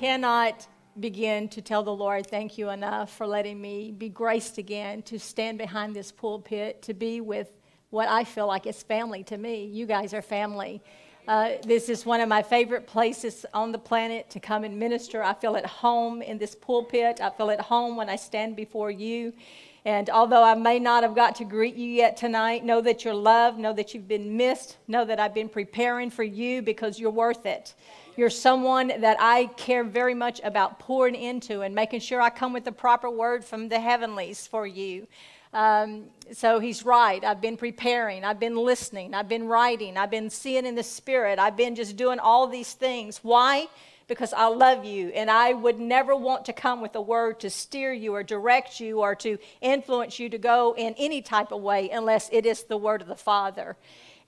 cannot begin to tell the Lord, thank you enough for letting me be graced again to stand behind this pulpit, to be with what I feel like is family to me. You guys are family. Uh, this is one of my favorite places on the planet to come and minister. I feel at home in this pulpit. I feel at home when I stand before you. And although I may not have got to greet you yet tonight, know that you're loved, know that you've been missed, know that I've been preparing for you because you're worth it. You're someone that I care very much about pouring into and making sure I come with the proper word from the heavenlies for you. Um, so he's right. I've been preparing. I've been listening. I've been writing. I've been seeing in the spirit. I've been just doing all these things. Why? Because I love you and I would never want to come with a word to steer you or direct you or to influence you to go in any type of way unless it is the word of the Father.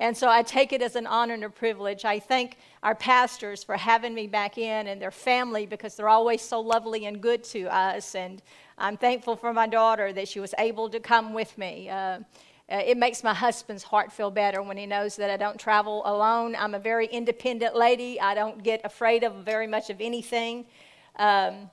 And so I take it as an honor and a privilege. I thank our pastors for having me back in and their family because they're always so lovely and good to us. And I'm thankful for my daughter that she was able to come with me. Uh, uh, it makes my husband's heart feel better when he knows that I don't travel alone. I'm a very independent lady. I don't get afraid of very much of anything. Um,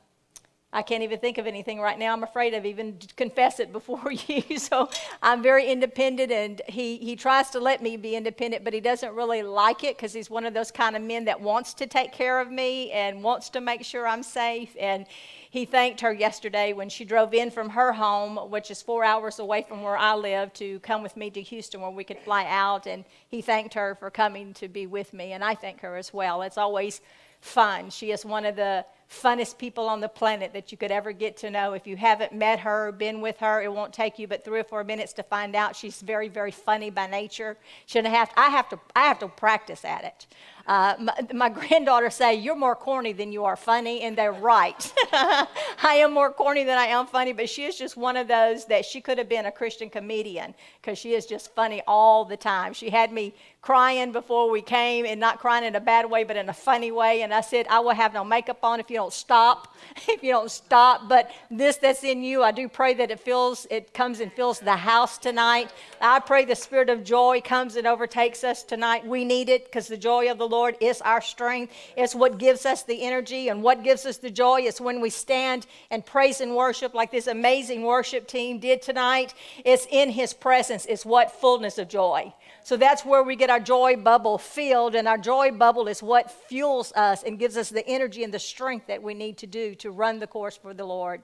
I can't even think of anything right now. I'm afraid of even confess it before you. So I'm very independent, and he, he tries to let me be independent, but he doesn't really like it because he's one of those kind of men that wants to take care of me and wants to make sure I'm safe. And he thanked her yesterday when she drove in from her home, which is four hours away from where I live, to come with me to Houston where we could fly out. And he thanked her for coming to be with me, and I thank her as well. It's always fun. She is one of the funnest people on the planet that you could ever get to know. If you haven't met her, been with her, it won't take you but three or four minutes to find out she's very, very funny by nature. Shouldn't have. To, I have to. I have to practice at it. Uh, my, my, granddaughter say, "You're more corny than you are funny," and they're right. I am more corny than I am funny, but she is just one of those that she could have been a Christian comedian because she is just funny all the time. She had me crying before we came, and not crying in a bad way, but in a funny way. And I said, "I will have no makeup on if you don't stop. if you don't stop." But this that's in you, I do pray that it fills, it comes and fills the house tonight. I pray the spirit of joy comes and overtakes us tonight. We need it because the joy of the Lord Lord is our strength. It's what gives us the energy and what gives us the joy. It's when we stand and praise and worship like this amazing worship team did tonight. It's in His presence, it's what fullness of joy. So that's where we get our joy bubble filled, and our joy bubble is what fuels us and gives us the energy and the strength that we need to do to run the course for the Lord.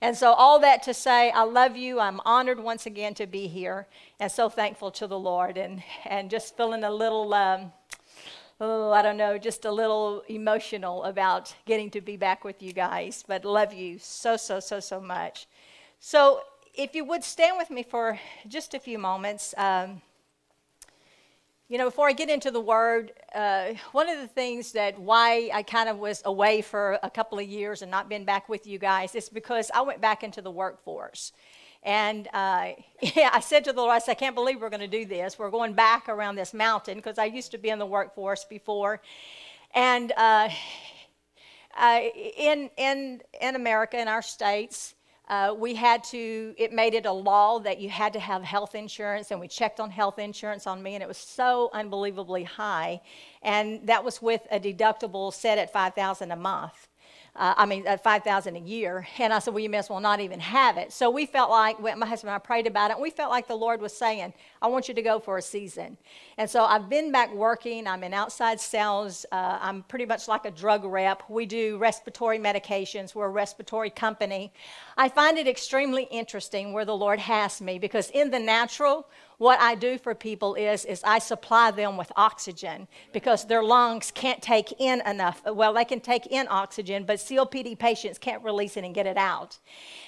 And so, all that to say, I love you. I'm honored once again to be here, and so thankful to the Lord, and, and just feeling a little. Um, oh, I don't know, just a little emotional about getting to be back with you guys, but love you so, so, so, so much. So, if you would stand with me for just a few moments. Um, you know, before I get into the word, uh, one of the things that why I kind of was away for a couple of years and not been back with you guys is because I went back into the workforce. And uh, yeah, I said to the Lord, I said, I can't believe we're going to do this. We're going back around this mountain because I used to be in the workforce before. And uh, in, in, in America, in our states, uh, we had to, it made it a law that you had to have health insurance, and we checked on health insurance on me, and it was so unbelievably high. And that was with a deductible set at 5000 a month uh, I mean, at 5000 a year. And I said, well, you may as well not even have it. So we felt like, my husband and I prayed about it, and we felt like the Lord was saying, I want you to go for a season. And so I've been back working. I'm in outside sales. Uh, I'm pretty much like a drug rep. We do respiratory medications. We're a respiratory company. I find it extremely interesting where the Lord has me because in the natural, what I do for people is, is I supply them with oxygen because their lungs can't take in enough. Well, they can take in oxygen, but COPD patients can't release it and get it out.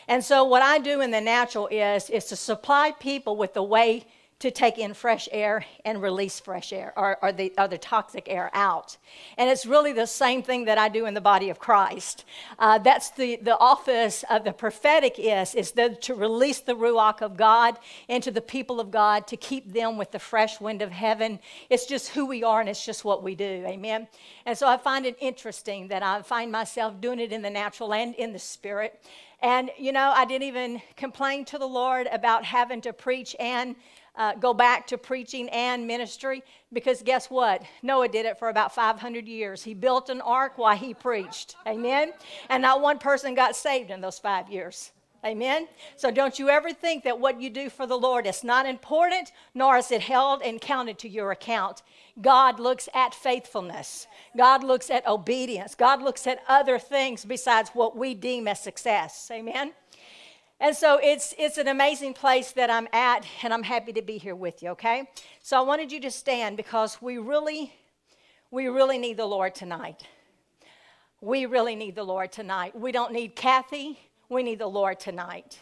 And so what I do in the natural is, is to supply people with the way to take in fresh air and release fresh air or, or, the, other toxic air out. And it's really the same thing that I do in the body of Christ. Uh, that's the, the office of the prophetic is, is the, to release the Ruach of God into the people of God, to keep them with the fresh wind of heaven. It's just who we are and it's just what we do. Amen. And so I find it interesting that I find myself doing it in the natural and in the spirit. And, you know, I didn't even complain to the Lord about having to preach and uh, go back to preaching and ministry because guess what? Noah did it for about 500 years. He built an ark while he preached. Amen? And not one person got saved in those five years. Amen? So don't you ever think that what you do for the Lord is not important, nor is it held and counted to your account. God looks at faithfulness. God looks at obedience. God looks at other things besides what we deem as success. Amen? And so it's, it's an amazing place that I'm at, and I'm happy to be here with you, okay? So I wanted you to stand because we really, we really need the Lord tonight. We really need the Lord tonight. We don't need Kathy. We need the Lord tonight.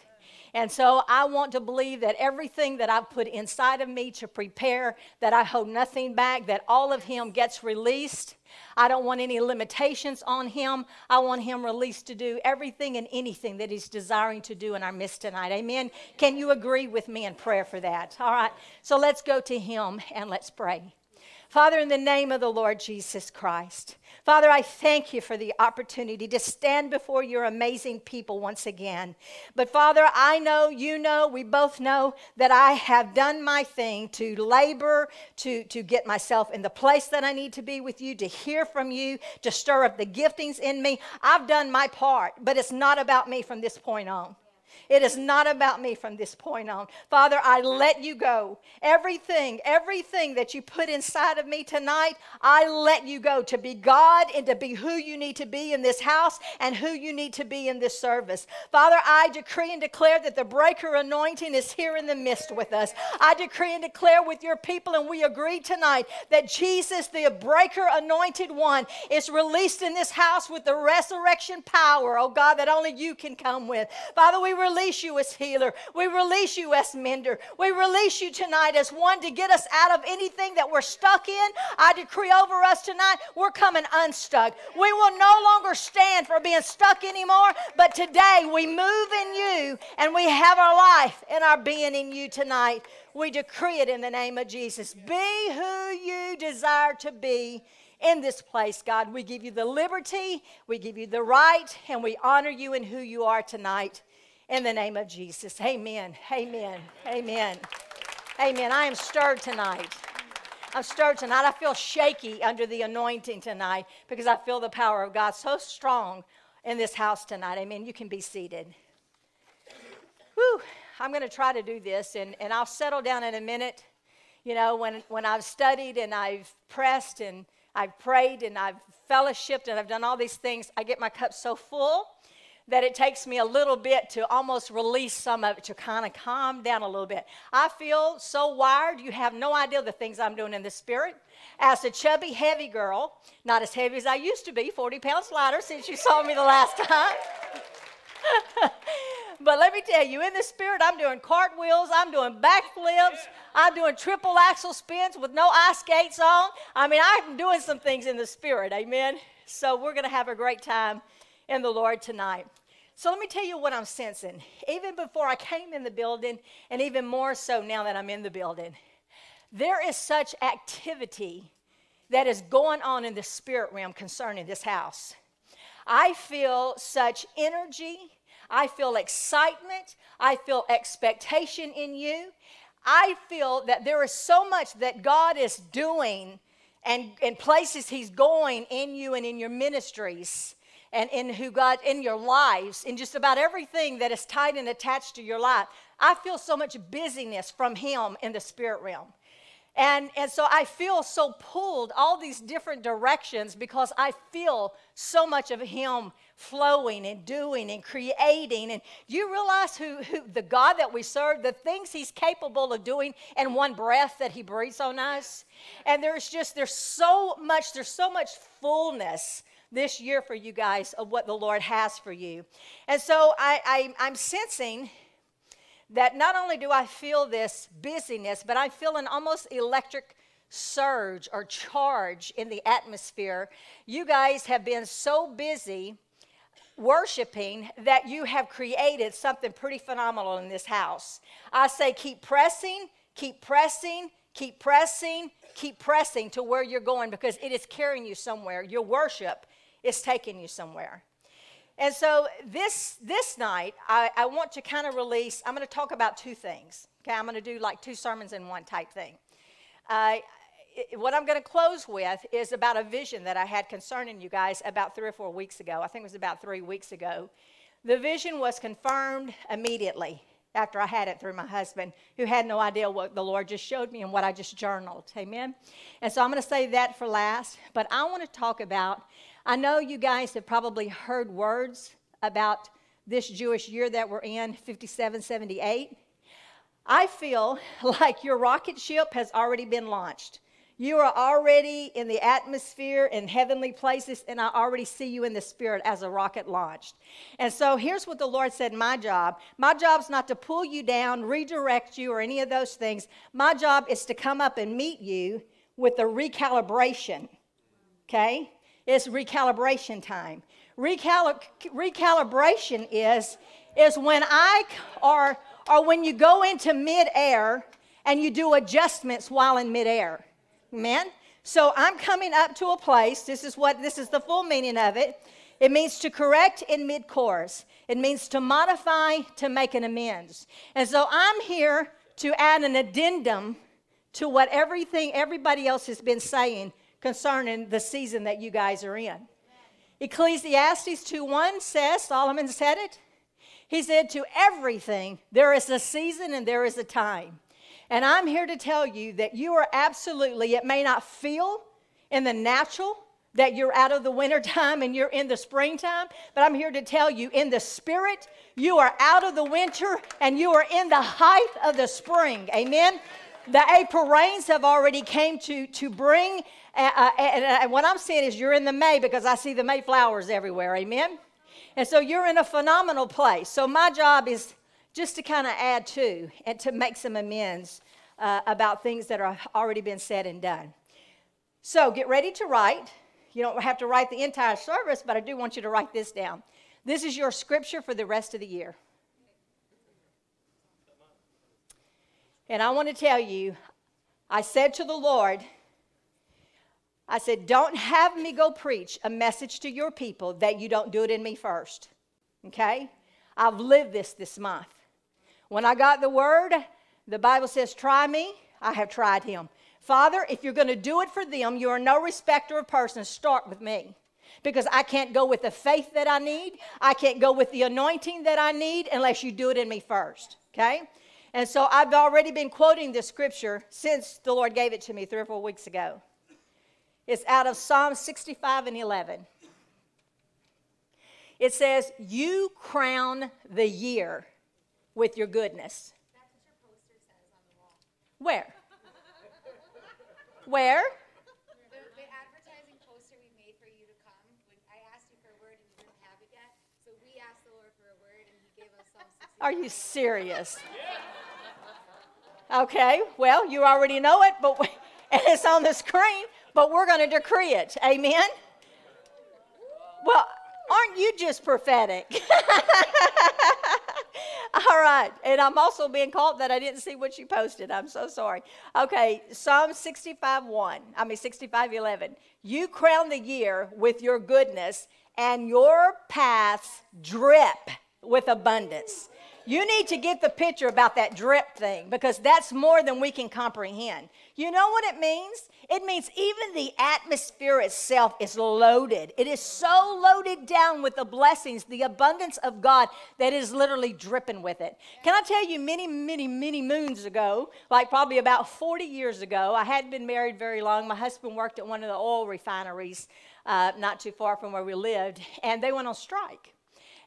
And so I want to believe that everything that I've put inside of me to prepare, that I hold nothing back, that all of Him gets released. I don't want any limitations on Him. I want Him released to do everything and anything that He's desiring to do in our midst tonight. Amen. Can you agree with me in prayer for that? All right. So let's go to Him and let's pray. Father, in the name of the Lord Jesus Christ, Father, I thank you for the opportunity to stand before your amazing people once again. But Father, I know, you know, we both know that I have done my thing to labor, to, to get myself in the place that I need to be with you, to hear from you, to stir up the giftings in me. I've done my part, but it's not about me from this point on. It is not about me from this point on. Father, I let you go. Everything, everything that you put inside of me tonight, I let you go to be God and to be who you need to be in this house and who you need to be in this service. Father, I decree and declare that the breaker anointing is here in the midst with us. I decree and declare with your people, and we agree tonight that Jesus, the breaker anointed one, is released in this house with the resurrection power, oh God, that only you can come with. Father, we release release you as healer. We release you as mender. We release you tonight as one to get us out of anything that we're stuck in. I decree over us tonight, we're coming unstuck. We will no longer stand for being stuck anymore, but today we move in you and we have our life and our being in you tonight. We decree it in the name of Jesus. Be who you desire to be in this place, God. We give you the liberty, we give you the right, and we honor you in who you are tonight in the name of Jesus. Amen. Amen. Amen. Amen. I am stirred tonight. I'm stirred tonight. I feel shaky under the anointing tonight because I feel the power of God so strong in this house tonight. Amen. You can be seated. Whew. I'm going to try to do this and, and I'll settle down in a minute. You know, when, when I've studied and I've pressed and I've prayed and I've fellowshipped and I've done all these things, I get my cup so full that it takes me a little bit to almost release some of it to kind of calm down a little bit. I feel so wired, you have no idea the things I'm doing in the spirit. As a chubby, heavy girl, not as heavy as I used to be, 40 pounds lighter since you saw me the last time. but let me tell you, in the spirit, I'm doing cartwheels, I'm doing backflips, I'm doing triple axel spins with no ice skates on. I mean, I'm doing some things in the spirit, amen? So we're going to have a great time in the Lord tonight. So let me tell you what I'm sensing. Even before I came in the building, and even more so now that I'm in the building, there is such activity that is going on in the spirit realm concerning this house. I feel such energy. I feel excitement. I feel expectation in you. I feel that there is so much that God is doing and, and places He's going in you and in your ministries and in who God in your lives, in just about everything that is tied and attached to your life. I feel so much busyness from Him in the spirit realm. And, and so I feel so pulled all these different directions because I feel so much of Him flowing and doing and creating. And you realize who, who the God that we serve, the things He's capable of doing in one breath that He breathes on us. And there's just, there's so much, there's so much fullness this year for you guys of what the Lord has for you. And so I, I, am sensing that not only do I feel this busyness, but I feel an almost electric surge or charge in the atmosphere. You guys have been so busy worshiping that you have created something pretty phenomenal in this house. I say, keep pressing, keep pressing, keep pressing, keep pressing to where you're going because it is carrying you somewhere. Your worship is taking you somewhere. And so this, this night, I, I want to kind of release, I'm going to talk about two things, Okay, I'm going to do like two sermons in one type thing. Uh, it, what I'm going to close with is about a vision that I had concerning you guys about three or four weeks ago. I think it was about three weeks ago. The vision was confirmed immediately after I had it through my husband, who had no idea what the Lord just showed me and what I just journaled. Amen. And so I'm going to say that for last, but I want to talk about. I know you guys have probably heard words about this Jewish year that we're in, 5778. I feel like your rocket ship has already been launched. You are already in the atmosphere in heavenly places, and I already see you in the spirit as a rocket launched. And so here's what the Lord said my job my job's not to pull you down, redirect you, or any of those things. My job is to come up and meet you with a recalibration. Okay? It's recalibration time. Recali- recalibration is, is when I, or, or when you go into midair and you do adjustments while in midair. Amen? So I'm coming up to a place, this is what, this is the full meaning of it. It means to correct in mid course. It means to modify, to make an amends. And so I'm here to add an addendum to what everything everybody else has been saying concerning the season that you guys are in. Ecclesiastes 2:1 says, Solomon said it. He said, To everything there is a season and there is a time. And I'm here to tell you that you are absolutely, it may not feel in the natural that you're out of the winter time and you're in the springtime, but I'm here to tell you in the spirit, you are out of the winter and you are in the height of the spring. Amen. The April rains have already came to, to bring, uh, uh, and, and what I'm saying is you're in the May because I see the May flowers everywhere. Amen. And so you're in a phenomenal place. So my job is just to kind of add to and to make some amends uh, about things that are already been said and done. So get ready to write. You don't have to write the entire service, but I do want you to write this down. This is your scripture for the rest of the year. And I want to tell you, I said to the Lord, I said, don't have me go preach a message to your people that you don't do it in me first. Okay? I've lived this this month. When I got the word, the Bible says, Try me, I have tried him. Father, if you're going to do it for them, you are no respecter of persons. Start with me. Because I can't go with the faith that I need. I can't go with the anointing that I need unless you do it in me first. Okay? And so I've already been quoting this scripture since the Lord gave it to me three or four weeks ago. It's out of Psalm 65 and 11. It says, You crown the year with your goodness. Where? Where? The, advertising poster we made for you to come, I asked you for a word and you didn't have it yet, so we asked the Lord for a word and he gave us Psalm 60. Are you serious? Okay, well, you already know it, but we, and it's on the screen, but we're going to decree it. Amen? Well, aren't you just prophetic? All right. And I'm also being called that I didn't see what you posted. I'm so sorry. Okay. Psalm 65 1. I mean, 65 11. You crown the year with your goodness, and your paths drip with abundance. You need to get the picture about that drip thing because that's more than we can comprehend. You know what it means? It means even the atmosphere itself is loaded. It is so loaded down with the blessings, the abundance of God, that is literally dripping with it. Can I tell you, many, many, many moons ago, like probably about 40 years ago, I hadn't been married very long. My husband worked at one of the oil refineries uh, not too far from where we lived, and they went on strike.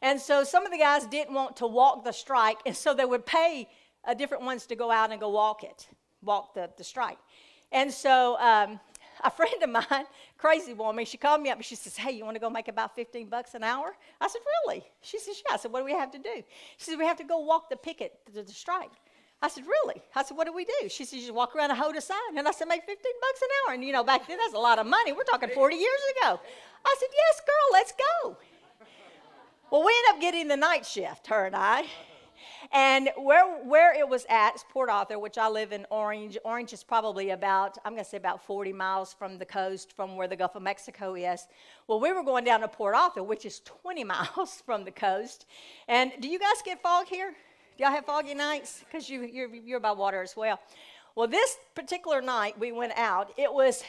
And so some of the guys didn't want to walk the strike, and so they would pay uh, different ones to go out and go walk it, walk the, the strike. And so um, a friend of mine, crazy woman, she called me up and she says, Hey, you want to go make about 15 bucks an hour? I said, Really? She says, Yeah. I said, What do we have to do? She said, We have to go walk the picket to the strike. I said, Really? I said, What do we do? She said, You just walk around and hold a sign. And I said, Make 15 bucks an hour. And you know, back then, that's a lot of money. We're talking 40 years ago. I said, Yes, girl, let's go. Well, we end up getting the night shift, her and I. And where, where it was at is Port Arthur, which I live in Orange. Orange is probably about, I'm going to say about 40 miles from the coast, from where the Gulf of Mexico is. Well, we were going down to Port Arthur, which is 20 miles from the coast. And do you guys get fog here? Do y'all have foggy nights? Because you, you're, you're by water as well. Well, this particular night we went out, it was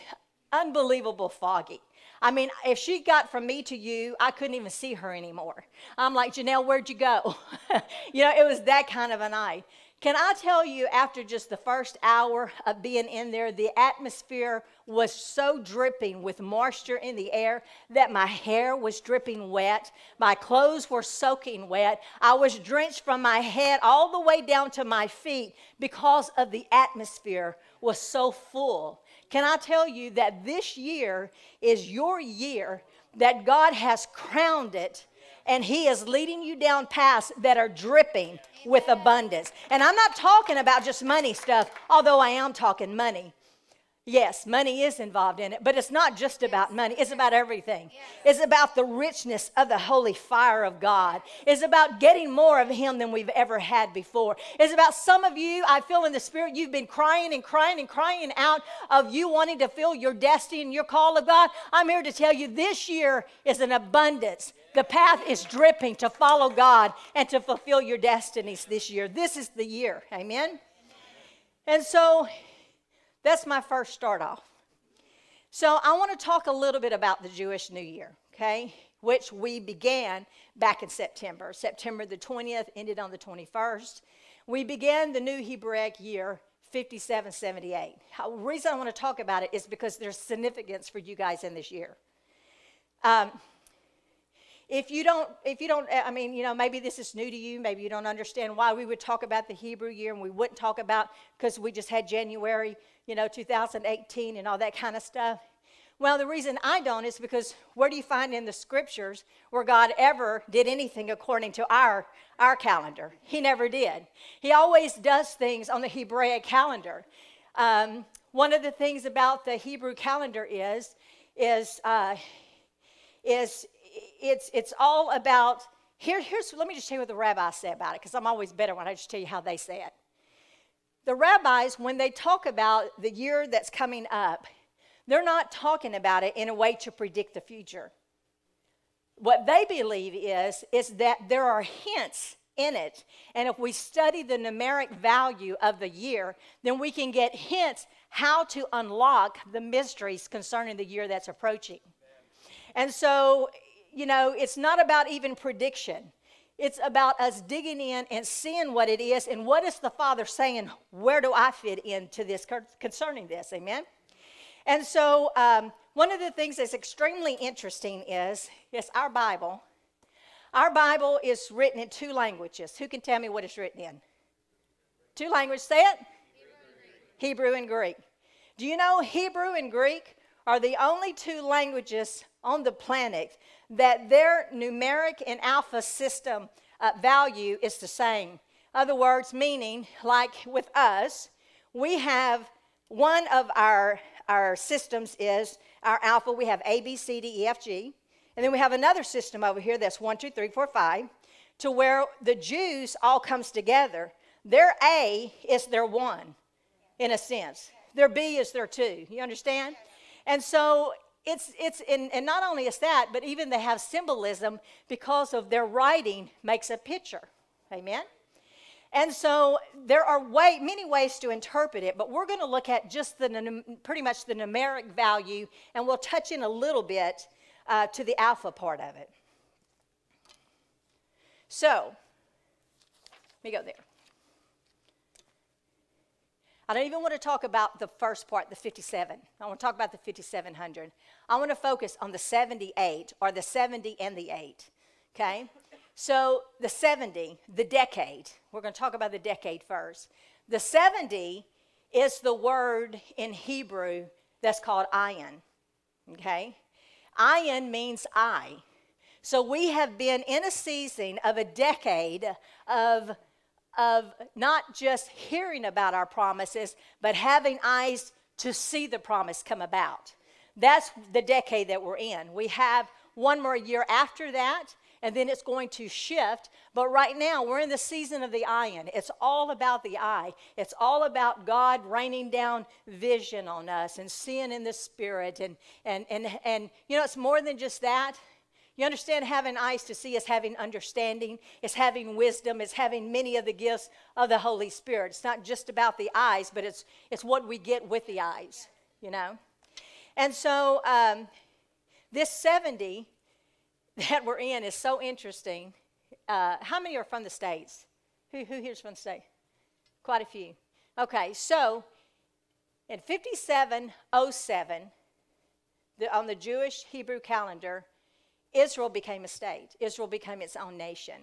unbelievable foggy. I mean, if she got from me to you, I couldn't even see her anymore. I'm like, Janelle, where'd you go? you know, it was that kind of a night. Can I tell you, after just the first hour of being in there, the atmosphere was so dripping with moisture in the air that my hair was dripping wet. My clothes were soaking wet. I was drenched from my head all the way down to my feet because of the atmosphere was so full. Can I tell you that this year is your year that God has crowned it and He is leading you down paths that are dripping with abundance. And I'm not talking about just money stuff, although I am talking money. Yes, money is involved in it, but it's not just about money. It's about everything. It's about the richness of the holy fire of God. It's about getting more of Him than we've ever had before. It's about some of you, I feel in the Spirit, you've been crying and crying and crying out of you wanting to feel your destiny and your call of God. I'm here to tell you this year is an abundance. The path is dripping to follow God and to fulfill your destinies this year. This is the year. Amen? And so that's my first start off. So I want to talk a little bit about the Jewish New Year, okay? Which we began back in September. September the 20th, ended on the 21st. We began the new Hebraic year 5778. The reason I want to talk about it is because there's significance for you guys in this year. Um, if you don't if you don't i mean you know maybe this is new to you maybe you don't understand why we would talk about the hebrew year and we wouldn't talk about because we just had january you know 2018 and all that kind of stuff. Well the reason i don't is because where do you find in the scriptures where god ever did anything according to our our calendar? He never did. He always does things on the hebraic calendar. Um, one of the things about the hebrew calendar is is uh, is it's, it's all about, here, here's, let me just tell you what the rabbis say about it, because I'm always better when I just tell you how they say it. The rabbis, when they talk about the year that's coming up, they're not talking about it in a way to predict the future. What they believe is, is that there are hints in it. And if we study the numeric value of the year, then we can get hints how to unlock the mysteries concerning the year that's approaching. And so you know, it's not about even prediction. It's about us digging in and seeing what it is and what is the Father saying, where do I fit into this concerning this? Amen? And so, um, one of the things that's extremely interesting is, yes, our Bible. Our Bible is written in two languages. Who can tell me what it's written in? Two languages. Say it. Hebrew and Greek. Hebrew and Greek. Do you know Hebrew and Greek are the only two languages on the planet that their numeric and alpha system uh, value is the same. Other words, meaning, like with us, we have one of our, our systems is our alpha. We have A, B, C, D, E, F, G. And then we have another system over here that's one, two, three, four, five, to where the Jews all comes together. Their A is their one, in a sense. Their B is their two. You understand? And so it's, it's and, and not only is that, but even they have symbolism because of their writing makes a picture. Amen? And so there are way, many ways to interpret it, but we're going to look at just the pretty much the numeric value, and we'll touch in a little bit uh, to the alpha part of it. So, let me go there. I don't even want to talk about the first part, the 57. I want to talk about the 5700. I want to focus on the 78 or the 70 and the 8. Okay? So the 70, the decade. We're going to talk about the decade first. The 70 is the word in Hebrew that's called ayin. Okay? Ayin means I. So we have been in a season of a decade of of not just hearing about our promises, but having eyes to see the promise come about. That's the decade that we're in. We have one more year after that, and then it's going to shift. But right now, we're in the season of the ayin. It's all about the eye. It's all about God raining down vision on us and seeing in the spirit. And, and, and, and you know, it's more than just that. You understand having eyes to see is having understanding, is having wisdom, is having many of the gifts of the Holy Spirit. It's not just about the eyes, but it's, it's what we get with the eyes, you know? And so um, this 70 that we're in is so interesting. Uh, how many are from the States? Who, who here's from the? Quite a few. Okay, so in 5707, the, on the Jewish Hebrew calendar, Israel became a state. Israel became its own nation.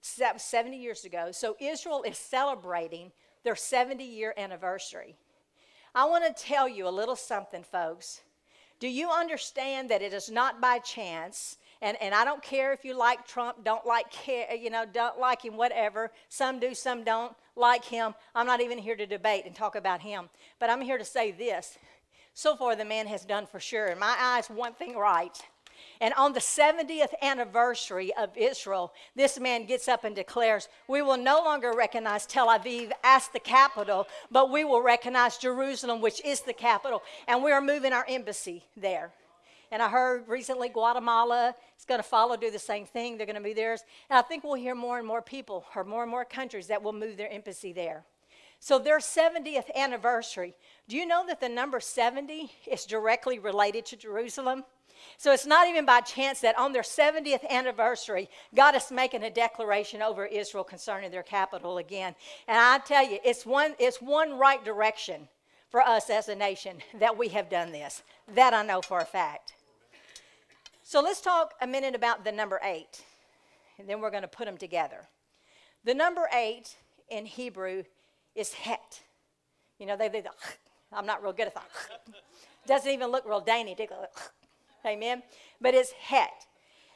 So that was 70 years ago. So Israel is celebrating their 70 year anniversary. I want to tell you a little something, folks. Do you understand that it is not by chance? And, and I don't care if you like Trump, don't like, you know, don't like him, whatever. Some do, some don't like him. I'm not even here to debate and talk about him. But I'm here to say this. So far, the man has done for sure, in my eyes, one thing right. And on the 70th anniversary of Israel, this man gets up and declares, We will no longer recognize Tel Aviv as the capital, but we will recognize Jerusalem, which is the capital. And we are moving our embassy there. And I heard recently Guatemala is going to follow, do the same thing. They're going to move theirs. And I think we'll hear more and more people, or more and more countries that will move their embassy there. So their 70th anniversary. Do you know that the number 70 is directly related to Jerusalem? So it's not even by chance that on their 70th anniversary, God is making a declaration over Israel concerning their capital again. And I tell you, it's one, it's one right direction for us as a nation that we have done this. That I know for a fact. So let's talk a minute about the number eight, and then we're going to put them together. The number eight in Hebrew is het. You know, they, they, I'm not real good at that. Doesn't even look real Danish. Amen. But it's het.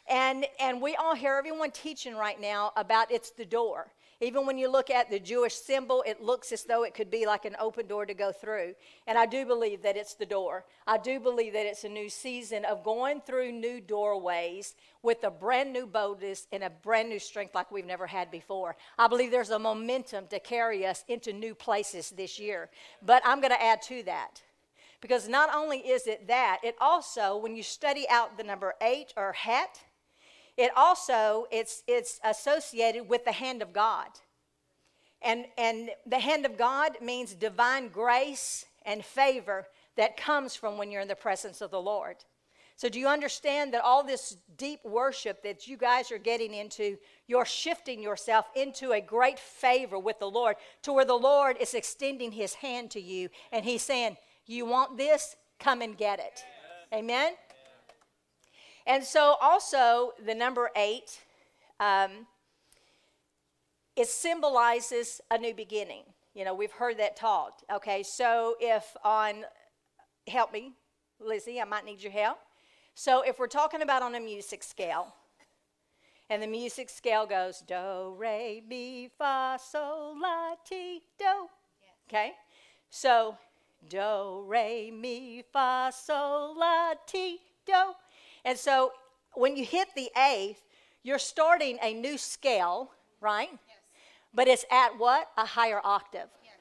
And, and we all hear everyone teaching right now about it's the door. Even when you look at the Jewish symbol, it looks as though it could be like an open door to go through. And I do believe that it's the door. I do believe that it's a new season of going through new doorways with a brand new boldness and a brand new strength like we've never had before. I believe there's a momentum to carry us into new places this year. But I'm going to add to that. Because not only is it that, it also, when you study out the number eight or het, it also it's it's associated with the hand of God. And and the hand of God means divine grace and favor that comes from when you're in the presence of the Lord. So, do you understand that all this deep worship that you guys are getting into, you're shifting yourself into a great favor with the Lord to where the Lord is extending his hand to you and he's saying, you want this? Come and get it. Amen? And so, also, the number eight, um, it symbolizes a new beginning. You know, we've heard that taught. Okay, so if on, help me, Lizzie, I might need your help. So, if we're talking about on a music scale, and the music scale goes do, re, mi, fa, sol, la, ti, do. Okay? So do, re, mi, fa, sol, la, ti, do. And so when you hit the eighth, you're starting a new scale, right? Yes. But it's at what? A higher octave. Yes.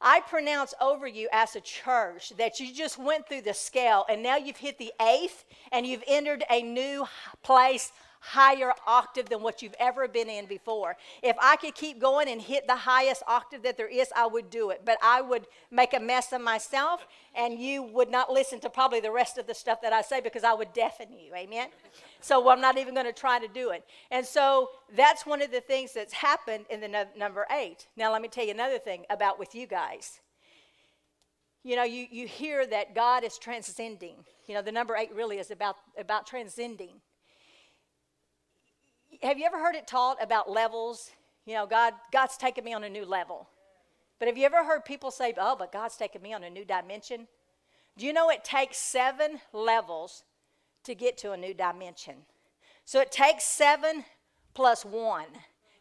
I pronounce over you as a church that you just went through the scale and now you've hit the eighth and you've entered a new place higher octave than what you've ever been in before. If I could keep going and hit the highest octave that there is, I would do it. But I would make a mess of myself, and you would not listen to probably the rest of the stuff that I say because I would deafen you. Amen? So I'm not even going to try to do it. And so that's one of the things that's happened in the no- number eight. Now, let me tell you another thing about with you guys. You know, you, you hear that God is transcending. You know, the number eight really is about, about transcending have you ever heard it taught about levels? You know, God, God's taken me on a new level. But have you ever heard people say, oh, but God's taken me on a new dimension? Do you know it takes seven levels to get to a new dimension? So it takes seven plus one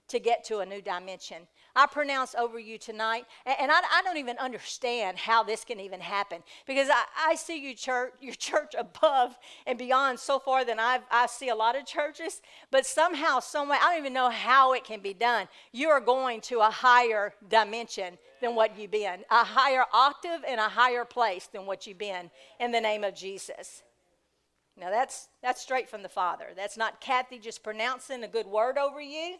to get to a new dimension. I pronounce over you tonight, and I, I don't even understand how this can even happen because I, I see you church, your church above and beyond so far than I've, I see a lot of churches, but somehow, someway, I don't even know how it can be done. You are going to a higher dimension than what you've been, a higher octave and a higher place than what you've been in the name of Jesus. Now that's that's straight from the Father. That's not Kathy just pronouncing a good word over you.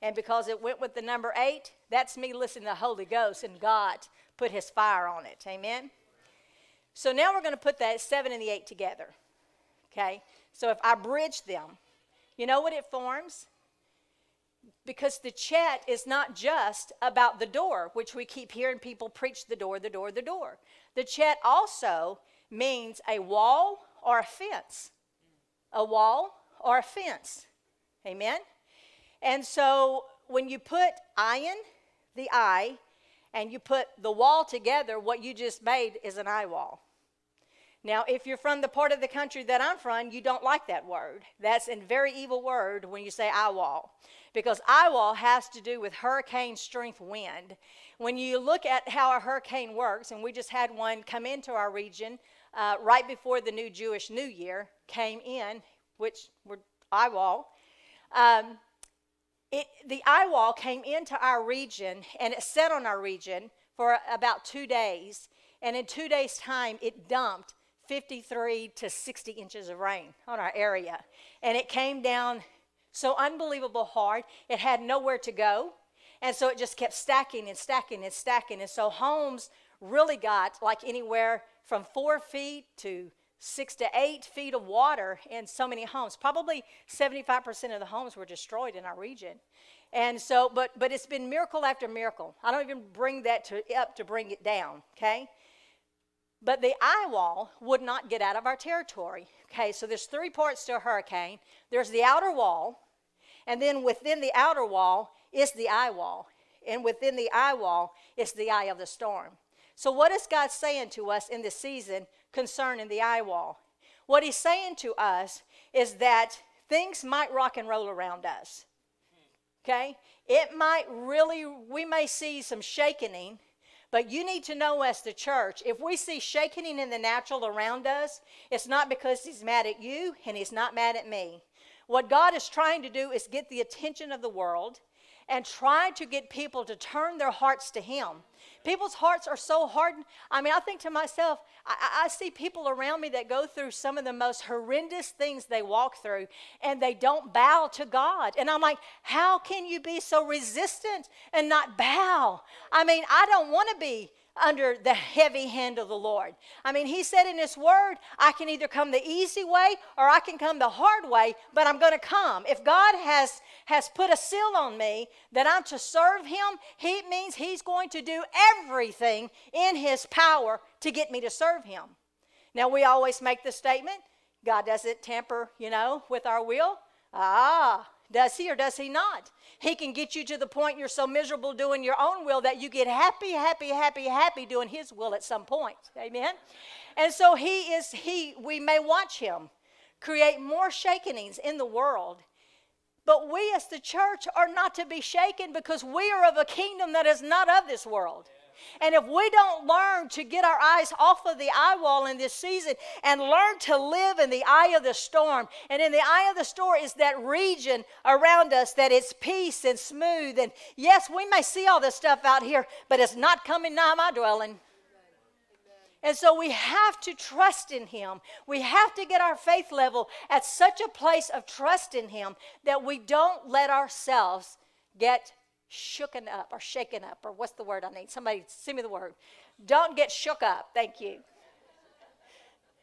And because it went with the number eight, that's me listening to the Holy Ghost and God put his fire on it. Amen. So now we're going to put that seven and the eight together. Okay? So if I bridge them, you know what it forms? Because the chet is not just about the door, which we keep hearing people preach the door, the door, the door. The chet also means a wall or a fence. A wall or a fence. Amen? And so when you put ayin, the eye, and you put the wall together, what you just made is an eye wall. Now, if you're from the part of the country that I'm from, you don't like that word. That's a very evil word when you say eye wall, because eye wall has to do with hurricane strength wind. When you look at how a hurricane works, and we just had one come into our region uh, right before the new Jewish New Year came in, which were eye wall. Um, it, the eye wall came into our region and it set on our region for about two days. And in two days' time, it dumped 53 to 60 inches of rain on our area. And it came down so unbelievable hard, it had nowhere to go. And so it just kept stacking and stacking and stacking. And so homes really got like anywhere from four feet to six to eight feet of water in so many homes. Probably 75% of the homes were destroyed in our region. And so, but, but it's been miracle after miracle. I don't even bring that to, up to bring it down, okay? But the eye wall would not get out of our territory. Okay, so there's three parts to a hurricane. There's the outer wall, and then within the outer wall is the eye wall. And within the eye wall is the eye of the storm. So, what is God saying to us in this season concerning the eye wall? What He's saying to us is that things might rock and roll around us. Okay? It might really, we may see some shaking but you need to know as the church, if we see shaking in the natural around us, it's not because he's mad at you and he's not mad at me. What God is trying to do is get the attention of the world and try to get people to turn their hearts to him. People's hearts are so hardened. I mean, I think to myself, I, I, see people around me that go through some of the most horrendous things they walk through, and they don't bow to God. And I'm like, how can you be so resistant and not bow? I mean, I don't want to be under the heavy hand of the Lord. I mean, He said in His Word, I can either come the easy way or I can come the hard way, but I'm going to come. If God has, has put a seal on me that I'm to serve Him, He means He's going to do everything in His power to get me to serve Him. Now, we always make the statement God doesn't tamper, you know, with our will. Ah, does He or does He not? He can get you to the point you're so miserable doing your own will that you get happy, happy, happy, happy doing His will at some point. Amen? And so He is, He, we may watch Him create more shakings in the world. But we as the church are not to be shaken because we are of a kingdom that is not of this world. And if we don't learn to get our eyes off of the eye wall in this season and learn to live in the eye of the storm, and in the eye of the storm is that region around us that is peace and smooth. And yes, we may see all this stuff out here, but it's not coming nigh my dwelling. And so we have to trust in Him. We have to get our faith level at such a place of trust in Him that we don't let ourselves get shooken up or shaken up, or what's the word I need? Somebody send me the word. Don't get shook up. Thank you.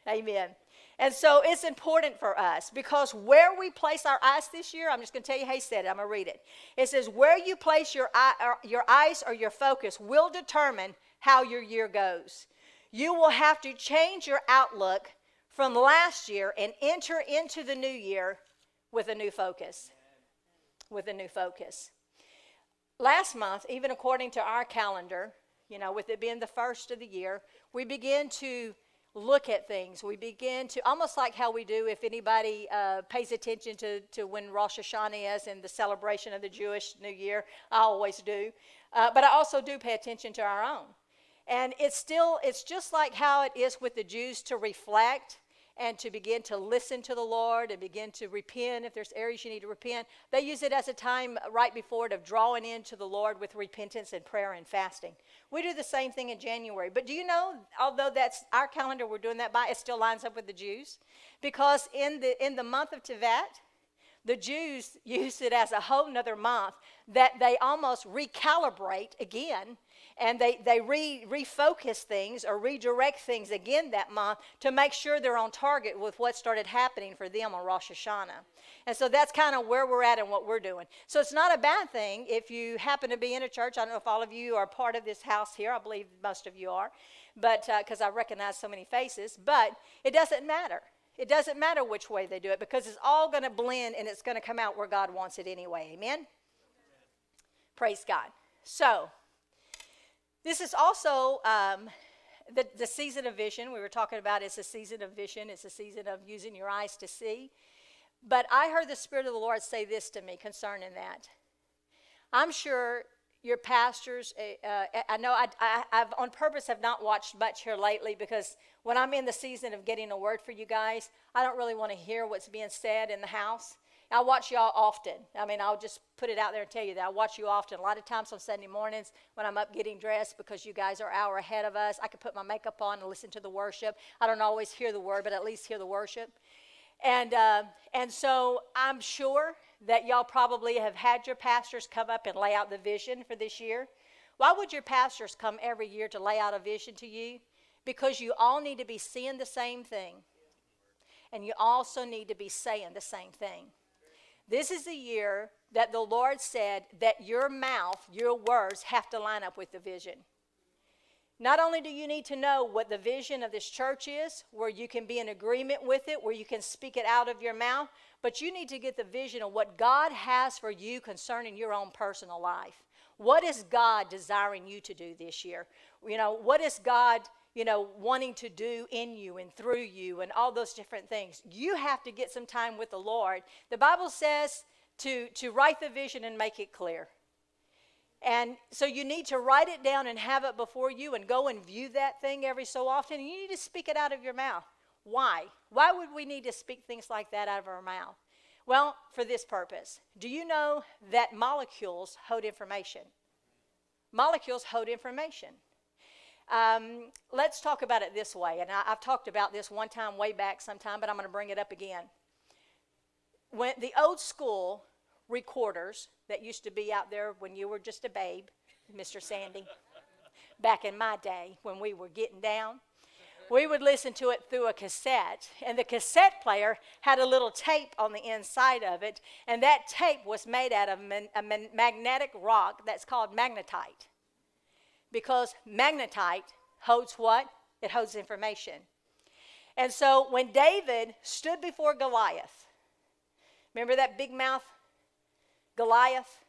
Amen. And so it's important for us because where we place our eyes this year, I'm just going to tell you how he said it. I'm going to read it. It says, Where you place your, eye, or your eyes or your focus will determine how your year goes. You will have to change your outlook from last year and enter into the new year with a new focus. With a new focus last month, even according to our calendar, you know, with it being the first of the year, we begin to look at things. We begin to, almost like how we do if anybody uh, pays attention to, to when Rosh Hashanah is and the celebration of the Jewish New Year. I always do. Uh, but I also do pay attention to our own. And it's still, it's just like how it is with the Jews to reflect and to begin to listen to the Lord and begin to repent if there's areas you need to repent. They use it as a time right before it of drawing into the Lord with repentance and prayer and fasting. We do the same thing in January. But do you know, although that's our calendar we're doing that by, it still lines up with the Jews? Because in the in the month of Tevet, the Jews use it as a whole nother month that they almost recalibrate again and they, they re, refocus things or redirect things again that month to make sure they're on target with what started happening for them on Rosh Hashanah. And so that's kind of where we're at and what we're doing. So it's not a bad thing if you happen to be in a church. I don't know if all of you are part of this house here. I believe most of you are, but because uh, I recognize so many faces. But it doesn't matter. It doesn't matter which way they do it because it's all going to blend and it's going to come out where God wants it anyway. Amen? Amen. Praise God. So, this is also um, the, the season of vision. We were talking about it's a season of vision, it's a season of using your eyes to see. But I heard the Spirit of the Lord say this to me concerning that. I'm sure your pastors, uh, I know I, I, I've on purpose have not watched much here lately because when I'm in the season of getting a word for you guys, I don't really want to hear what's being said in the house. I watch y'all often. I mean, I'll just put it out there and tell you that I watch you often. A lot of times on Sunday mornings when I'm up getting dressed because you guys are hour ahead of us, I can put my makeup on and listen to the worship. I don't always hear the word, but at least hear the worship. And, uh, and so I'm sure that y'all probably have had your pastors come up and lay out the vision for this year. Why would your pastors come every year to lay out a vision to you? Because you all need to be seeing the same thing. And you also need to be saying the same thing. This is the year that the Lord said that your mouth, your words have to line up with the vision. Not only do you need to know what the vision of this church is, where you can be in agreement with it, where you can speak it out of your mouth, but you need to get the vision of what God has for you concerning your own personal life. What is God desiring you to do this year? You know, what is God you know, wanting to do in you and through you and all those different things. You have to get some time with the Lord. The Bible says to, to write the vision and make it clear. And so you need to write it down and have it before you and go and view that thing every so often. And you need to speak it out of your mouth. Why? Why would we need to speak things like that out of our mouth? Well, for this purpose. Do you know that molecules hold information? Molecules hold information. Um, let's talk about it this way. And I, have talked about this one time way back sometime, but I'm going to bring it up again. When the old school recorders that used to be out there when you were just a babe, Mr. Sandy, back in my day when we were getting down, we would listen to it through a cassette. And the cassette player had a little tape on the inside of it, and that tape was made out of man, a man, magnetic rock that's called magnetite because magnetite holds what? It holds information. And so when David stood before Goliath, remember that big mouth Goliath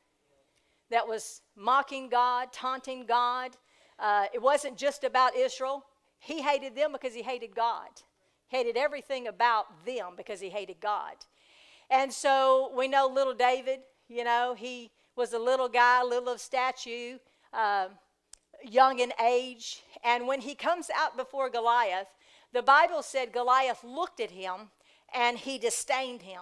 that was mocking God, taunting God? Uh, it wasn't just about Israel. He hated them because he hated God. hated everything about them because he hated God. And so we know little David, you know, he was a little guy, little of statue. Uh, young in age. And when he comes out before Goliath, the Bible said Goliath looked at him and he disdained him.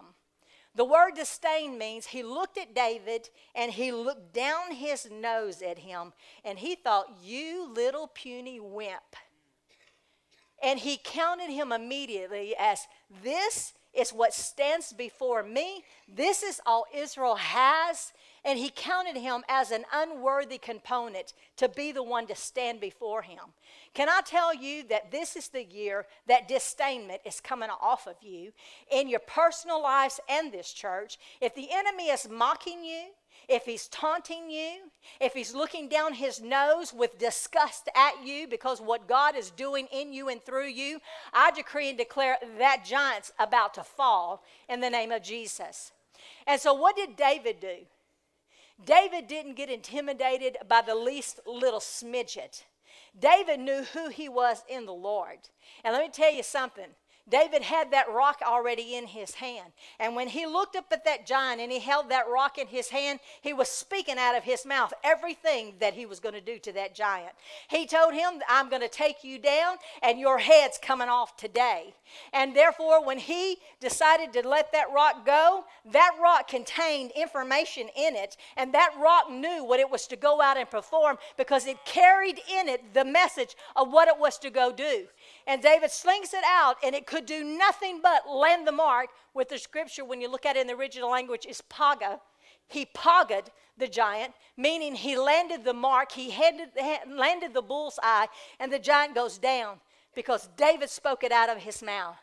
The word disdain means he looked at David and he looked down his nose at him and he thought, You little puny wimp. And he counted him immediately as this is what stands before me. This is all Israel has and he counted him as an unworthy component to be the one to stand before him. Can I tell you that this is the year that disdainment is coming off of you in your personal lives and this church? If the enemy is mocking you, if he's taunting you, if he's looking down his nose with disgust at you because what God is doing in you and through you, I decree and declare that giant's about to fall in the name of Jesus. And so, what did David do? David didn't get intimidated by the least little smidget. David knew who he was in the Lord. And let me tell you something David had that rock already in his hand. And when he looked up at that giant and he held that rock in his hand, he was speaking out of his mouth everything that he was going to do to that giant. He told him, I'm going to take you down and your head's coming off today. And therefore, when he decided to let that rock go, that rock contained information in it. And that rock knew what it was to go out and perform because it carried in it the message of what it was to go do. And David slings it out, and it could do nothing but land the mark with the scripture, when you look at it in the original language, is paga. He pagad the giant, meaning he landed the mark, he landed the bull's eye, and the giant goes down because David spoke it out of his mouth.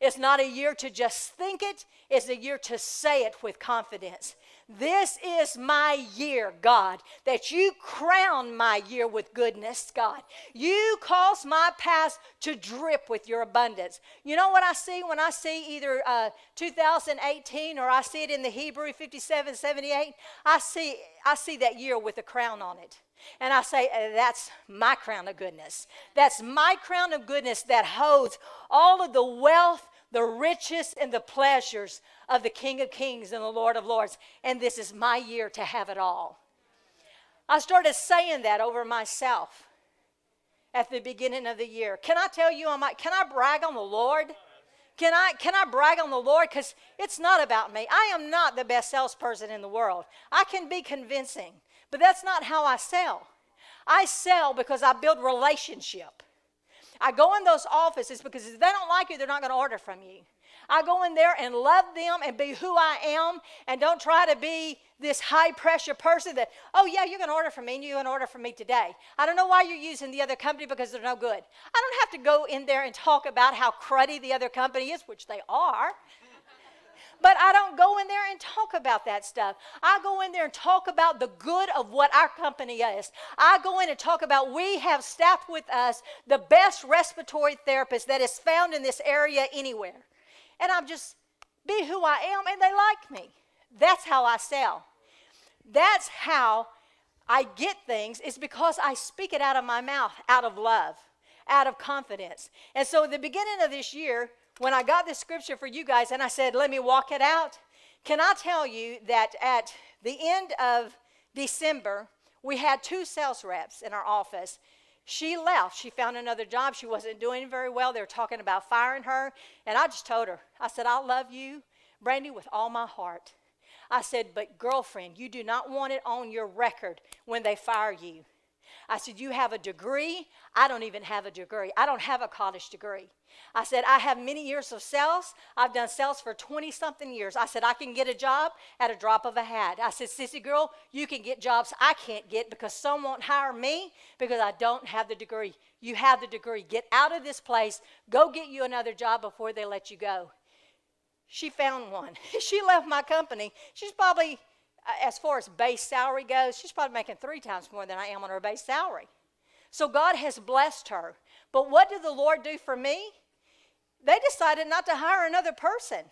It's not a year to just think it, it's a year to say it with confidence. This is my year, God, that you crown my year with goodness, God. You cause my past to drip with your abundance. You know what I see when I see either uh, 2018 or I see it in the Hebrew 57, 78? I see, I see that year with a crown on it. And I say, uh, that's my crown of goodness. That's my crown of goodness that holds all of the wealth, the riches, and the pleasures of the King of Kings and the Lord of Lords. And this is my year to have it all. I started saying that over myself at the beginning of the year. Can I tell you, I might can I brag on the Lord? Can I, can I brag on the Lord? Because it's not about me. I am not the best salesperson in the world. I can be convincing, but that's not how I sell. I sell because I build relationship. I go in those offices because if they don't like you, they're not going to order from you. I go in there and love them and be who I am and don't try to be this high pressure person that, oh, yeah, you're going to order from me and you're going to order from me today. I don't know why you're using the other company because they're no good. I don't have to go in there and talk about how cruddy the other company is, which they are. But I don't go in there and talk about that stuff. I go in there and talk about the good of what our company is. I go in and talk about we have staffed with us the best respiratory therapist that is found in this area anywhere and I'm just be who I am and they like me. That's how I sell. That's how I get things is because I speak it out of my mouth, out of love, out of confidence. And so the beginning of this year, when I got this scripture for you guys and I said, let me walk it out, can I tell you that at the end of December, we had two sales reps in our office she left. She found another job. She wasn't doing very well. They were talking about firing her. And I just told her, I said, I love you, Brandy, with all my heart. I said, but girlfriend, you do not want it on your record when they fire you. I said, You have a degree. I don't even have a degree. I don't have a college degree. I said, I have many years of sales. I've done sales for 20 something years. I said, I can get a job at a drop of a hat. I said, Sissy girl, you can get jobs I can't get because some won't hire me because I don't have the degree. You have the degree. Get out of this place. Go get you another job before they let you go. She found one. she left my company. She's probably Uh, as far as base salary goes, she's probably making three times more than I am on her base salary. So God has blessed her. But what did the Lord do for me? They decided not to hire another person.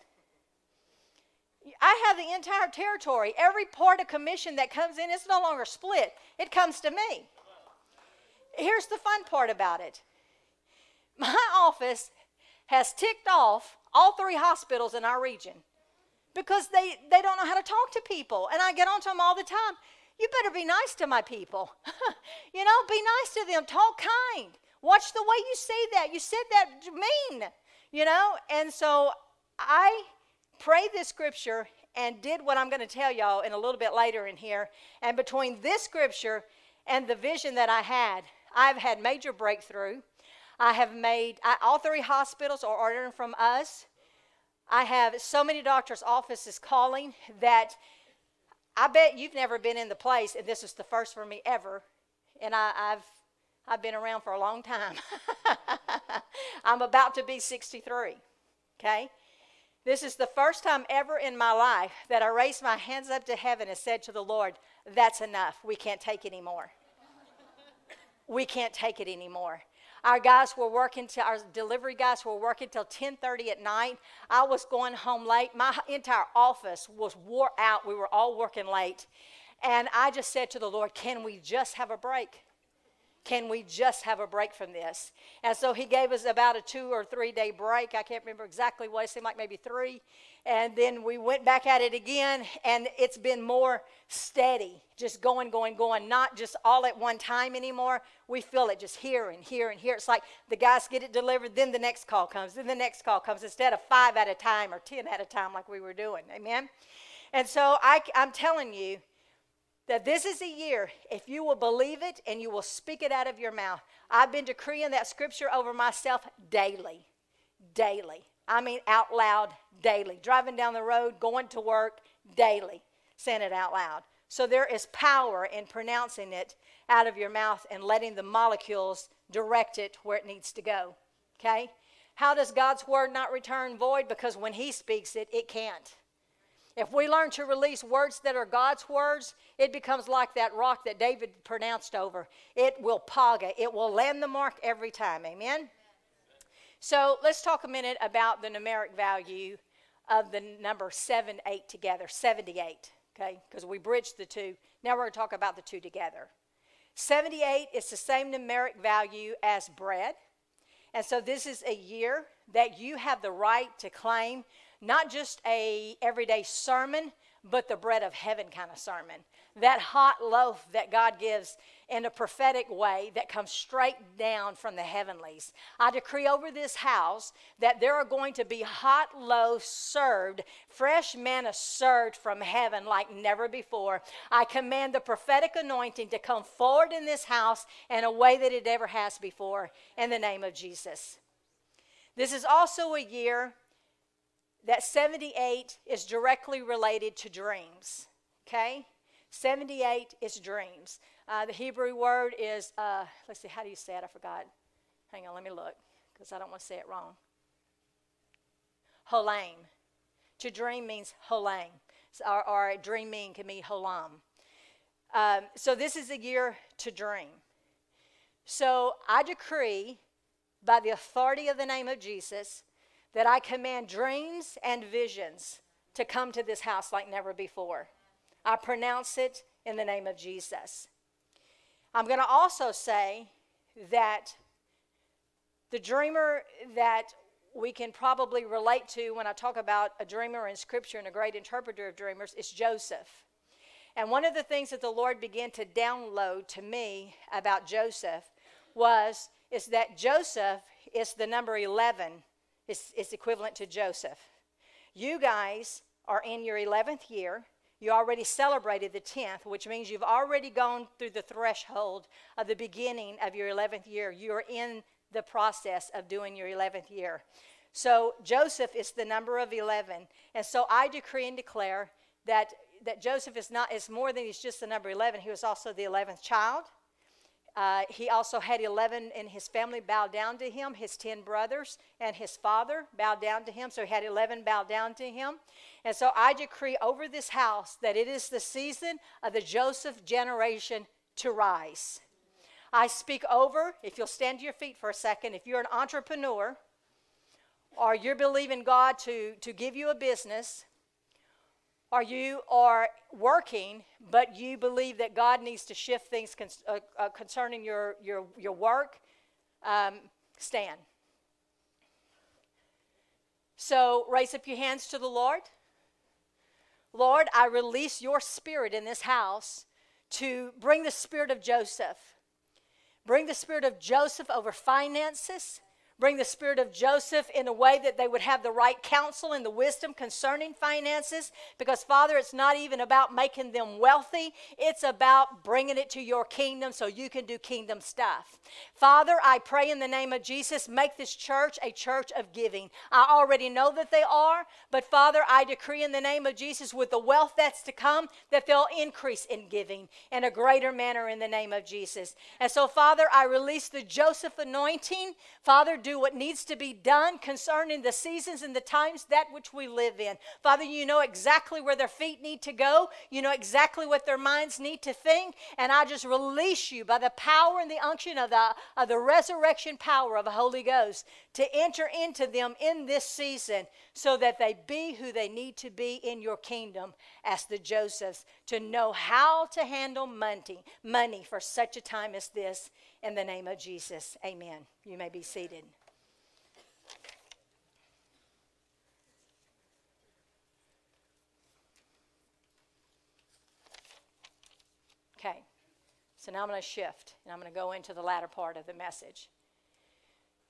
I have the entire territory. Every part of commission that comes in, is no longer split. It comes to me. Here's the fun part about it. My office has ticked off all three hospitals in our region because they, they don't know how to talk to people. And I get on to them all the time. You better be nice to my people. you know, be nice to them. Talk kind. Watch the way you say that. You said that mean, you know? And so I prayed this scripture and did what I'm going to tell y'all in a little bit later in here. And between this scripture and the vision that I had, I've had major breakthrough. I have made, I, all three hospitals are ordering from us. I have so many doctors' offices calling that I bet you've never been in the place, and this is the first for me ever. And I, have I've been around for a long time. I'm about to be 63. Okay? This is the first time ever in my life that I raised my hands up to heaven and said to the Lord, That's enough. We can't take anymore. we can't take it anymore. Our guys were working till our delivery guys were working till 10:30 at night. I was going home late. My entire office was wore out. We were all working late. And I just said to the Lord, "Can we just have a break? Can we just have a break from this? And so he gave us about a two or three day break. I can't remember exactly what, it seemed like maybe three. And then we went back at it again, and it's been more steady, just going, going, going, not just all at one time anymore. We feel it just here and here and here. It's like the guys get it delivered, then the next call comes, then the next call comes, instead of five at a time or 10 at a time like we were doing. Amen? And so I, I'm telling you, that this is a year, if you will believe it and you will speak it out of your mouth. I've been decreeing that scripture over myself daily, daily. I mean, out loud daily. Driving down the road, going to work daily, saying it out loud. So there is power in pronouncing it out of your mouth and letting the molecules direct it where it needs to go. Okay? How does God's word not return void? Because when He speaks it, it can't. If we learn to release words that are God's words, it becomes like that rock that David pronounced over. It will paga, it will land the mark every time. Amen? So let's talk a minute about the numeric value of the number 7 8 together 78, okay? Because we bridged the two. Now we're going to talk about the two together. 78 is the same numeric value as bread. And so this is a year that you have the right to claim not just a everyday sermon, but the bread of heaven kind of sermon. That hot loaf that God gives in a prophetic way that comes straight down from the heavenlies. I decree over this house that there are going to be hot loaves served, fresh manna served from heaven like never before. I command the prophetic anointing to come forward in this house in a way that it ever has before in the name of Jesus. This is also a year that 78 is directly related to dreams. Okay? 78 is dreams. Uh, the Hebrew word is, uh, let's see, how do you say it? I forgot. Hang on, let me look, because I don't want to say it wrong. Holam. To dream means holam, or, or dreaming can mean holam. Um, so this is a year to dream. So I decree, by the authority of the name of Jesus, that I command dreams and visions to come to this house like never before. I pronounce it in the name of Jesus. I'm going to also say that the dreamer that we can probably relate to when I talk about a dreamer in Scripture and a great interpreter of dreamers is Joseph. And one of the things that the Lord began to download to me about Joseph was is that Joseph is the number 11 is, is equivalent to Joseph. You guys are in your 11th year. You already celebrated the 10th, which means you've already gone through the threshold of the beginning of your 11th year. You're in the process of doing your 11th year. So Joseph is the number of 11. And so I decree and declare that, that Joseph is not is more than he's just the number 11. He was also the 11th child. Uh, he also had 11 in his family bow down to him. His 10 brothers and his father bowed down to him. So he had 11 bow down to him. And so I decree over this house that it is the season of the Joseph generation to rise. I speak over, if you'll stand to your feet for a second, if you're an entrepreneur or you're believing God to, to give you a business, or you are working, but you believe that God needs to shift things con- uh, uh, concerning your, your, your work, um, stand. So raise up your hands to the Lord. Lord, I release your spirit in this house to bring the spirit of Joseph. Bring the spirit of Joseph over finances, bring the spirit of Joseph in a way that they would have the right counsel and the wisdom concerning finances. Because, Father, it's not even about making them wealthy, it's about bringing it to your kingdom so you can do kingdom stuff. Father, I pray in the name of Jesus, make this church a church of giving. I already know that they are, but Father, I decree in the name of Jesus, with the wealth that's to come, that they'll increase in giving in a greater manner in the name of Jesus. And so, Father, I release the Joseph anointing. Father, do what needs to be done concerning the seasons and the times that which we live in. Father, you know exactly where their feet need to go, you know exactly what their minds need to think, and I just release you by the power and the unction of the, of the resurrection power of the Holy Ghost to enter into them in this season so that they be who they need to be in your kingdom as the Josephs to know how to handle money, money for such a time as this in the name of Jesus. Amen. You may be seated. Okay, so now I'm going to shift and I'm going to go into the latter part of the message.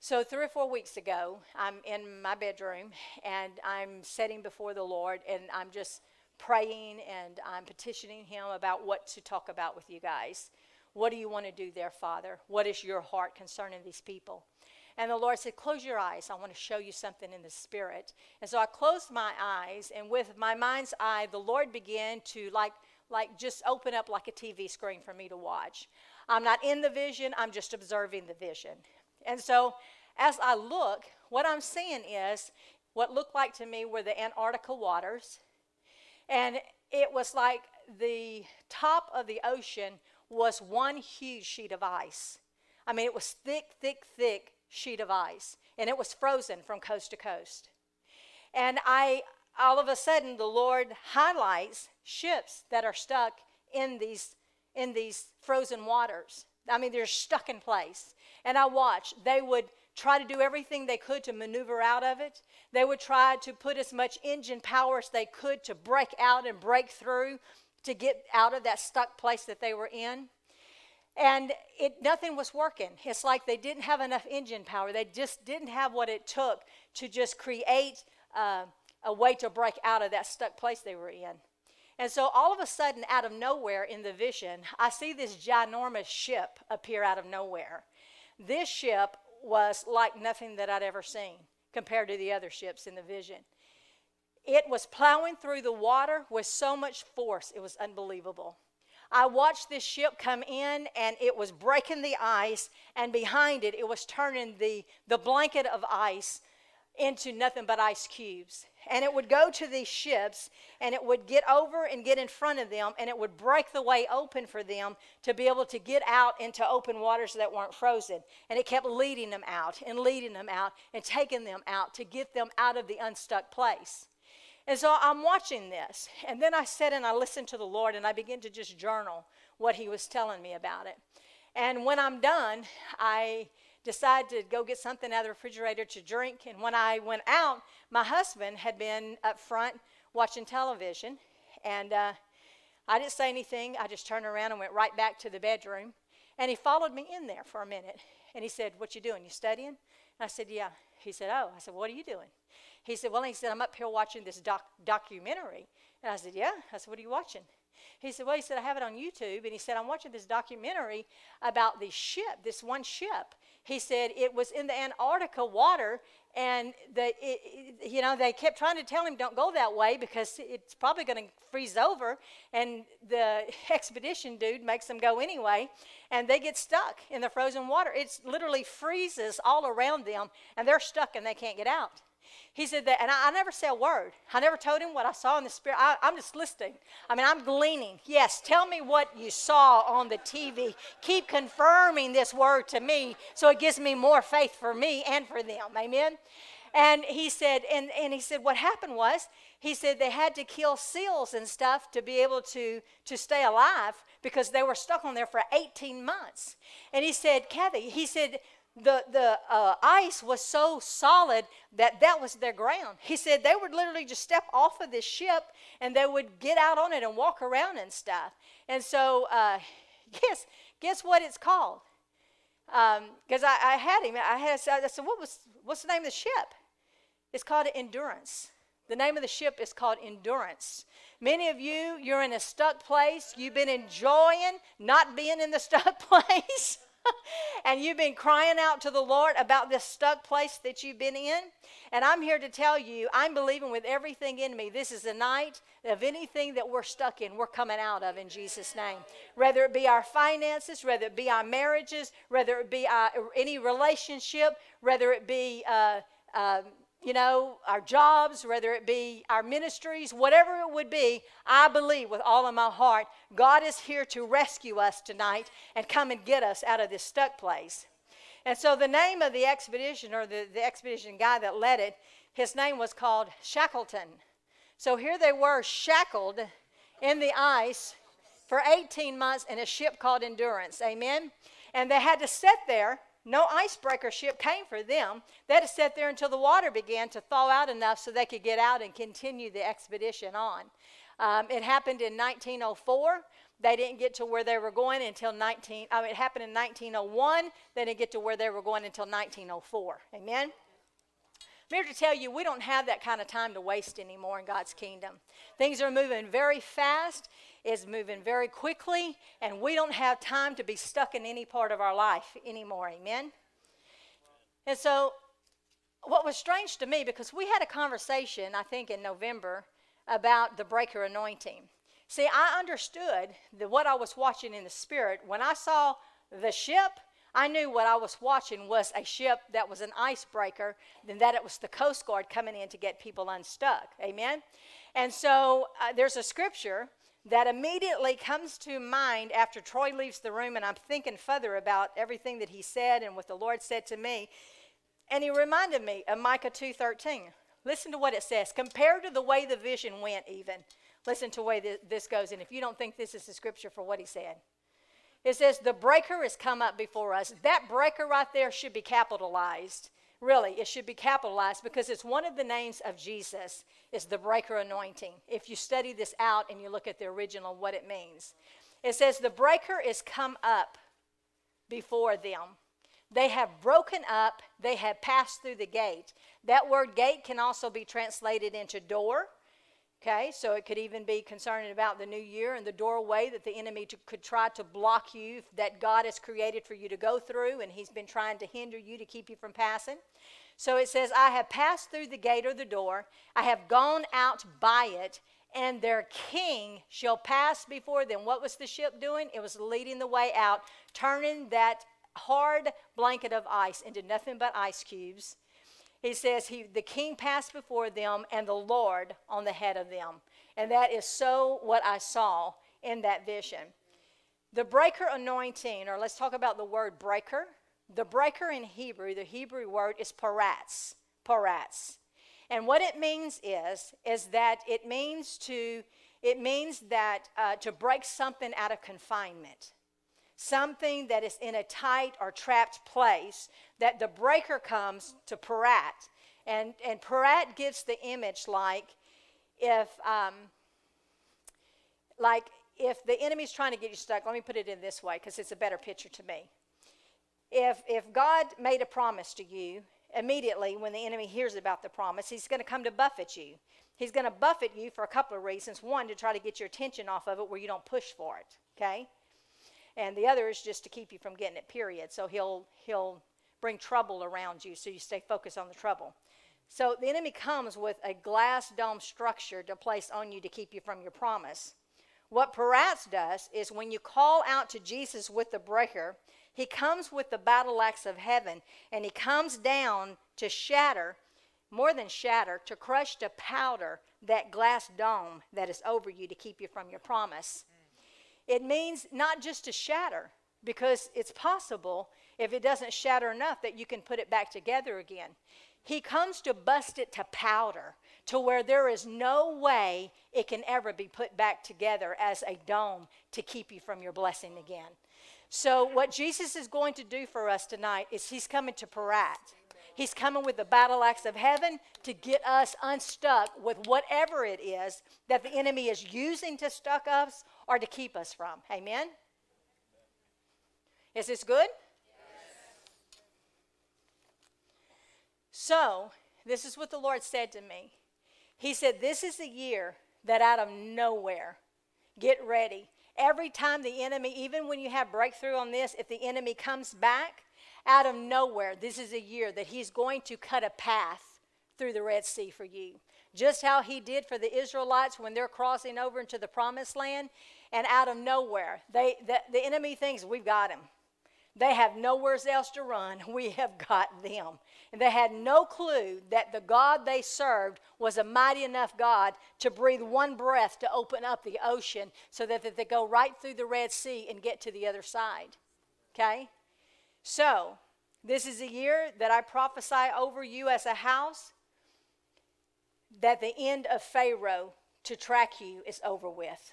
So, three or four weeks ago, I'm in my bedroom and I'm sitting before the Lord and I'm just praying and I'm petitioning Him about what to talk about with you guys. What do you want to do there, Father? What is your heart concerning these people? And the Lord said, Close your eyes. I want to show you something in the Spirit. And so I closed my eyes, and with my mind's eye, the Lord began to, like, like just open up like a TV screen for me to watch. I'm not in the vision, I'm just observing the vision. And so as I look, what I'm seeing is what looked like to me were the Antarctica waters. And it was like the top of the ocean was one huge sheet of ice. I mean, it was thick, thick, thick sheet of ice, and it was frozen from coast to coast. And I, all of a sudden, the Lord highlights ships that are stuck in these in these frozen waters. I mean, they're stuck in place. And I watched. They would try to do everything they could to maneuver out of it. They would try to put as much engine power as they could to break out and break through to get out of that stuck place that they were in. And it, nothing was working. It's like they didn't have enough engine power. They just didn't have what it took to just create uh, a way to break out of that stuck place they were in. And so all of a sudden, out of nowhere in the vision, I see this ginormous ship appear out of nowhere. This ship was like nothing that I'd ever seen compared to the other ships in the vision. It was plowing through the water with so much force, it was unbelievable. I watched this ship come in and it was breaking the ice, and behind it, it was turning the, the blanket of ice into nothing but ice cubes. And it would go to these ships and it would get over and get in front of them and it would break the way open for them to be able to get out into open waters that weren't frozen. And it kept leading them out and leading them out and taking them out to get them out of the unstuck place. And so I'm watching this. And then I sat and I listened to the Lord and I began to just journal what He was telling me about it. And when I'm done, I decided to go get something out of the refrigerator to drink. And when I went out, my husband had been up front watching television. And uh, I didn't say anything. I just turned around and went right back to the bedroom. And he followed me in there for a minute. And he said, What you doing? You studying? And I said, Yeah. He said, Oh. I said, What are you doing? He said, Well, he said, I'm up here watching this doc- documentary. And I said, Yeah. I said, What are you watching? He said, Well, he said, I have it on YouTube. And he said, I'm watching this documentary about this ship, this one ship. He said, It was in the Antarctica water. And the, it, it, you know, they kept trying to tell him, don't go that way because it's probably going to freeze over. And the expedition dude makes them go anyway. And they get stuck in the frozen water. It literally freezes all around them. And they're stuck and they can't get out. He said that, and I, I, never said a word. I never told him what I saw in the spirit. I, I'm just listening. I mean, I'm gleaning. Yes, tell me what you saw on the TV. Keep confirming this word to me so it gives me more faith for me and for them. Amen. And he said, and, and he said, what happened was, he said they had to kill seals and stuff to be able to, to stay alive because they were stuck on there for 18 months. And he said, Kathy, he said, the, the uh, ice was so solid that that was their ground. He said they would literally just step off of this ship and they would get out on it and walk around and stuff. And so, uh, guess, guess what it's called? Because um, I, I, had him, I, had, I said, what was, what's the name of the ship? It's called Endurance. The name of the ship is called Endurance. Many of you, you're in a stuck place. You've been enjoying not being in the stuck place. and you've been crying out to the Lord about this stuck place that you've been in. And I'm here to tell you, I'm believing with everything in me, this is a night of anything that we're stuck in, we're coming out of in Jesus' name. Whether it be our finances, whether it be our marriages, whether it be our, any relationship, whether it be. Uh, uh, you know, our jobs, whether it be our ministries, whatever it would be, I believe with all of my heart, God is here to rescue us tonight and come and get us out of this stuck place. And so the name of the expedition, or the, the expedition guy that led it, his name was called Shackleton. So here they were shackled in the ice for 18 months in a ship called Endurance. Amen? And they had to sit there. No icebreaker ship came for them. They had to sit there until the water began to thaw out enough so they could get out and continue the expedition on. Um, it happened in 1904. They didn't get to where they were going until 19. I mean, it happened in 1901. They didn't get to where they were going until 1904. Amen. I'm here to tell you we don't have that kind of time to waste anymore in God's kingdom. Things are moving very fast, it's moving very quickly, and we don't have time to be stuck in any part of our life anymore. Amen? And so, what was strange to me, because we had a conversation, I think, in November about the breaker anointing. See, I understood that what I was watching in the spirit when I saw the ship I knew what I was watching was a ship that was an icebreaker, than that it was the Coast Guard coming in to get people unstuck. Amen? And so uh, there's a scripture that immediately comes to mind after Troy leaves the room, and I'm thinking further about everything that he said and what the Lord said to me. And he reminded me of Micah 2:13. Listen to what it says. Compared to the way the vision went, even. Listen to the way this goes. And if you don't think this is the scripture for what he said, it says, The breaker has come up before us. That breaker right there should be capitalized. Really, it should be capitalized because it's one of the names of Jesus, is the breaker anointing. If you study this out and you look at the original, what it means. It says, The breaker is come up before them. They have broken up, they have passed through the gate. That word gate can also be translated into door Okay, so it could even be concerning about the new year and the doorway that the enemy to, could try to block you that God has created for you to go through, and he's been trying to hinder you to keep you from passing. So it says, I have passed through the gate or the door, I have gone out by it, and their king shall pass before them. What was the ship doing? It was leading the way out, turning that hard blanket of ice into nothing but ice cubes he says he, the king passed before them and the Lord on the head of them. And that is so what I saw in that vision. The breaker anointing, or let's talk about the word breaker. The breaker in Hebrew, the Hebrew word is paratz. Paratz. And what it means is, is that it means to, it means that uh, to break something out of confinement something that is in a tight or trapped place, that the breaker comes to parat. And, and parat gives the image like if, um, like if the enemy's trying to get you stuck, let me put it in this way because it's a better picture to me. If, if God made a promise to you, immediately when the enemy hears about the promise, he's going to come to buffet you. He's going to buffet you for a couple of reasons. One, to try to get your attention off of it where you don't push for it, okay? And the other is just to keep you from getting it period. So he'll he'll bring trouble around you so you stay focused on the trouble. So the enemy comes with a glass dome structure to place on you to keep you from your promise. What Paratz does is when you call out to jesus with the breaker he comes with the battle axe of heaven and he comes down to shatter more than shatter to crush to powder that glass dome that is over you to keep you from your promise it means not just to shatter, because it's possible if it doesn't shatter enough that you can put it back together again. He comes to bust it to powder, to where there is no way it can ever be put back together as a dome to keep you from your blessing again. So, what Jesus is going to do for us tonight is He's coming to parat. He's coming with the battle axe of heaven to get us unstuck with whatever it is that the enemy is using to stuck us or to keep us from. Amen? Is this good? Yes. So, this is what the Lord said to me. He said, This is the year that out of nowhere, get ready. Every time the enemy, even when you have breakthrough on this, if the enemy comes back, out of nowhere, this is a year that He's going to cut a path through the Red Sea for you. Just how He did for the Israelites when they're crossing over into the promised land, and out of nowhere, they, the, the enemy thinks we've got him. They have nowhere else to run. We have got them. And they had no clue that the God they served was a mighty enough God to breathe one breath to open up the ocean so that, that they go right through the Red Sea and get to the other side. Okay? So, this is a year that I prophesy over you as a house that the end of Pharaoh to track you is over with.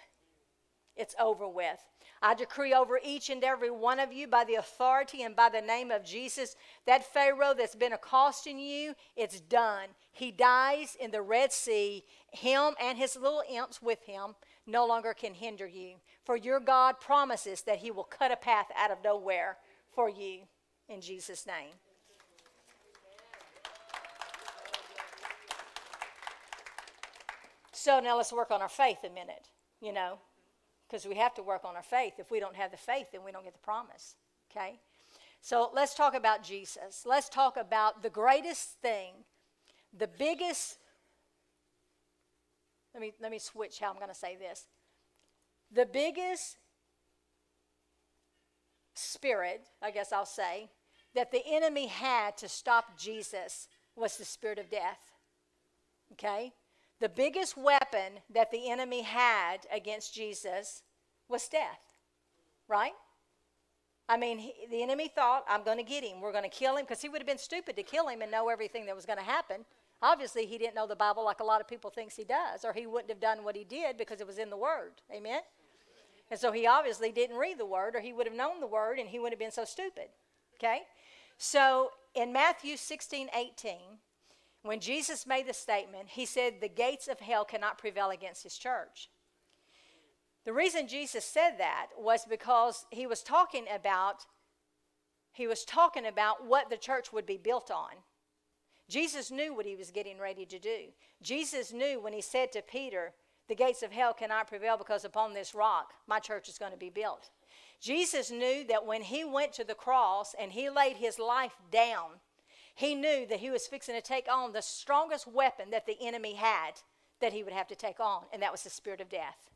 It's over with. I decree over each and every one of you by the authority and by the name of Jesus that Pharaoh that's been accosting you, it's done. He dies in the Red Sea. Him and his little imps with him no longer can hinder you. For your God promises that he will cut a path out of nowhere for you in Jesus' name. So now let's work on our faith a minute, you know, because we have to work on our faith. If we don't have the faith, then we don't get the promise, okay? So let's talk about Jesus. Let's talk about the greatest thing, the biggest. Let me, let me switch how I'm going to say this. The biggest spirit, I guess I'll say, that the enemy had to stop Jesus was the spirit of death. Okay? The biggest weapon that the enemy had against Jesus was death, right? I mean, he, the enemy thought, I'm going to get him. We're going to kill him because he would have been stupid to kill him and know everything that was going to happen. Obviously, he didn't know the Bible like a lot of people thinks he does, or he wouldn't have done what he did because it was in the Word. Amen? And so he obviously didn't read the Word, or he would have known the Word and he wouldn't have been so stupid. Okay? So in Matthew 16, 18, when Jesus made the statement, he said, The gates of hell cannot prevail against his church. The reason Jesus said that was because he was talking about he was talking about what the church would be built on. Jesus knew what he was getting ready to do. Jesus knew when he said to Peter, The gates of hell cannot prevail because upon this rock my church is going to be built. Jesus knew that when he went to the cross and he laid his life down, he knew that he was fixing to take on the strongest weapon that the enemy had that he would have to take on, and that was the spirit of death.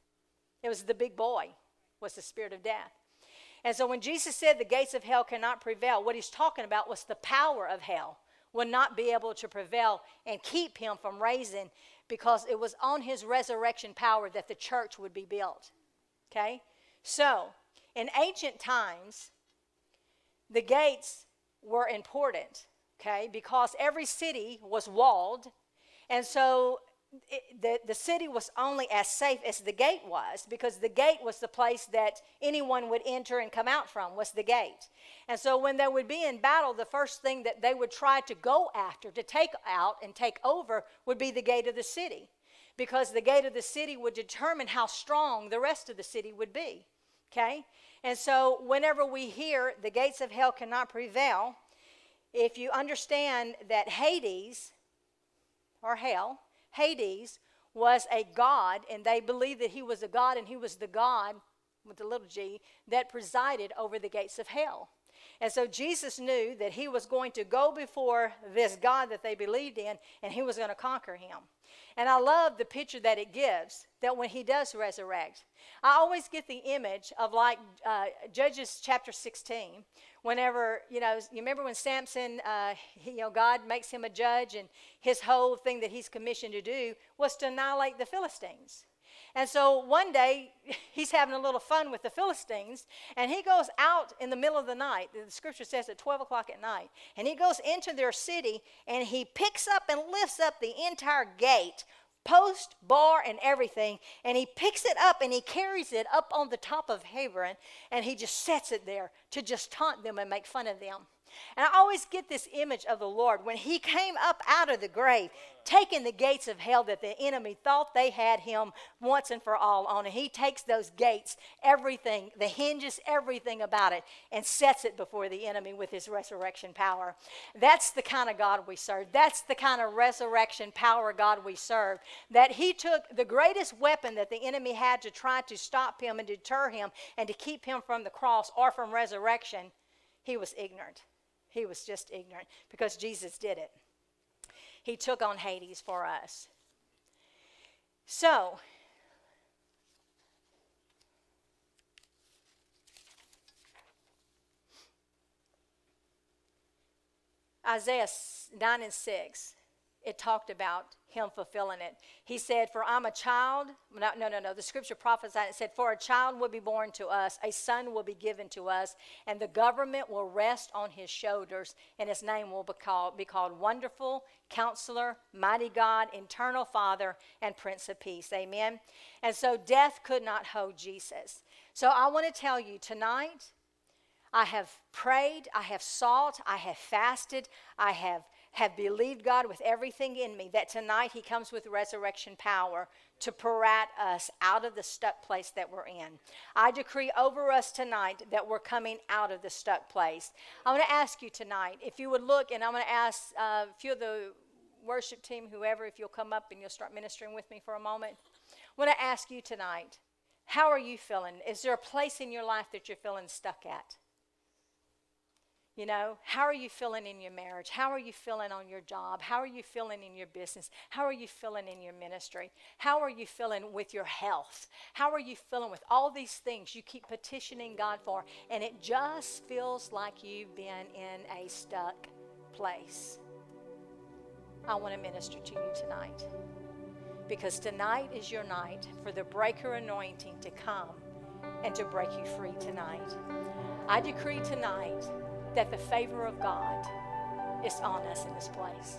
It was the big boy, was the spirit of death. And so when Jesus said the gates of hell cannot prevail, what he's talking about was the power of hell would not be able to prevail and keep him from raising because it was on his resurrection power that the church would be built. Okay? So, in ancient times, the gates were important okay, because every city was walled. And so it, the, the city was only as safe as the gate was because the gate was the place that anyone would enter and come out from was the gate and so when they would be in battle the first thing that they would try to go after to take out and take over would be the gate of the city because the gate of the city would determine how strong the rest of the city would be okay and so whenever we hear the gates of hell cannot prevail if you understand that Hades, or hell, Hades was a god, and they believed that he was a god, and he was the god, with the little g, that presided over the gates of hell. And so Jesus knew that he was going to go before this God that they believed in, and he was going to conquer him. And I love the picture that it gives that when he does resurrect, I always get the image of like uh, Judges chapter 16, whenever, you know, you remember when Samson, uh, he, you know, God makes him a judge, and his whole thing that he's commissioned to do was to annihilate the Philistines. And so one day, he's having a little fun with the Philistines, and he goes out in the middle of the night. The scripture says at 12 o'clock at night. And he goes into their city, and he picks up and lifts up the entire gate post, bar, and everything. And he picks it up and he carries it up on the top of Hebron and he just sets it there to just taunt them and make fun of them. And I always get this image of the Lord when he came up out of the grave, taking the gates of hell that the enemy thought they had him once and for all on. And he takes those gates, everything, the hinges, everything about it, and sets it before the enemy with his resurrection power. That's the kind of God we serve. That's the kind of resurrection power God we serve. That he took the greatest weapon that the enemy had to try to stop him and deter him and to keep him from the cross or from resurrection. He was ignorant. He was just ignorant because Jesus did it. He took on Hades for us. So, Isaiah 9 and 6 it talked about him fulfilling it. He said, For I'm a child. No, no, no, no. The scripture prophesied it said, For a child will be born to us, a son will be given to us, and the government will rest on his shoulders, and his name will be called, be called Wonderful, Counselor, Mighty God, Eternal Father, and Prince of Peace. Amen. And so death could not hold Jesus. So I want to tell you tonight, I have prayed, I have sought, I have fasted, I have have believed God with everything in me that tonight He comes with resurrection power to parat us out of the stuck place that we're in. I decree over us tonight that we're coming out of the stuck place. I want to ask you tonight if you would look, and I'm going to ask uh, a few of the worship team, whoever, if you'll come up and you'll start ministering with me for a moment. I want to ask you tonight how are you feeling? Is there a place in your life that you're feeling stuck at? You know, how are you feeling in your marriage? How are you feeling on your job? How are you feeling in your business? How are you feeling in your ministry? How are you feeling with your health? How are you feeling with all these things you keep petitioning God for, and it just feels like you've been in a stuck place? I want to minister to you tonight because tonight is your night for the breaker anointing to come and to break you free tonight. I decree tonight that the favor of God is on us in this place.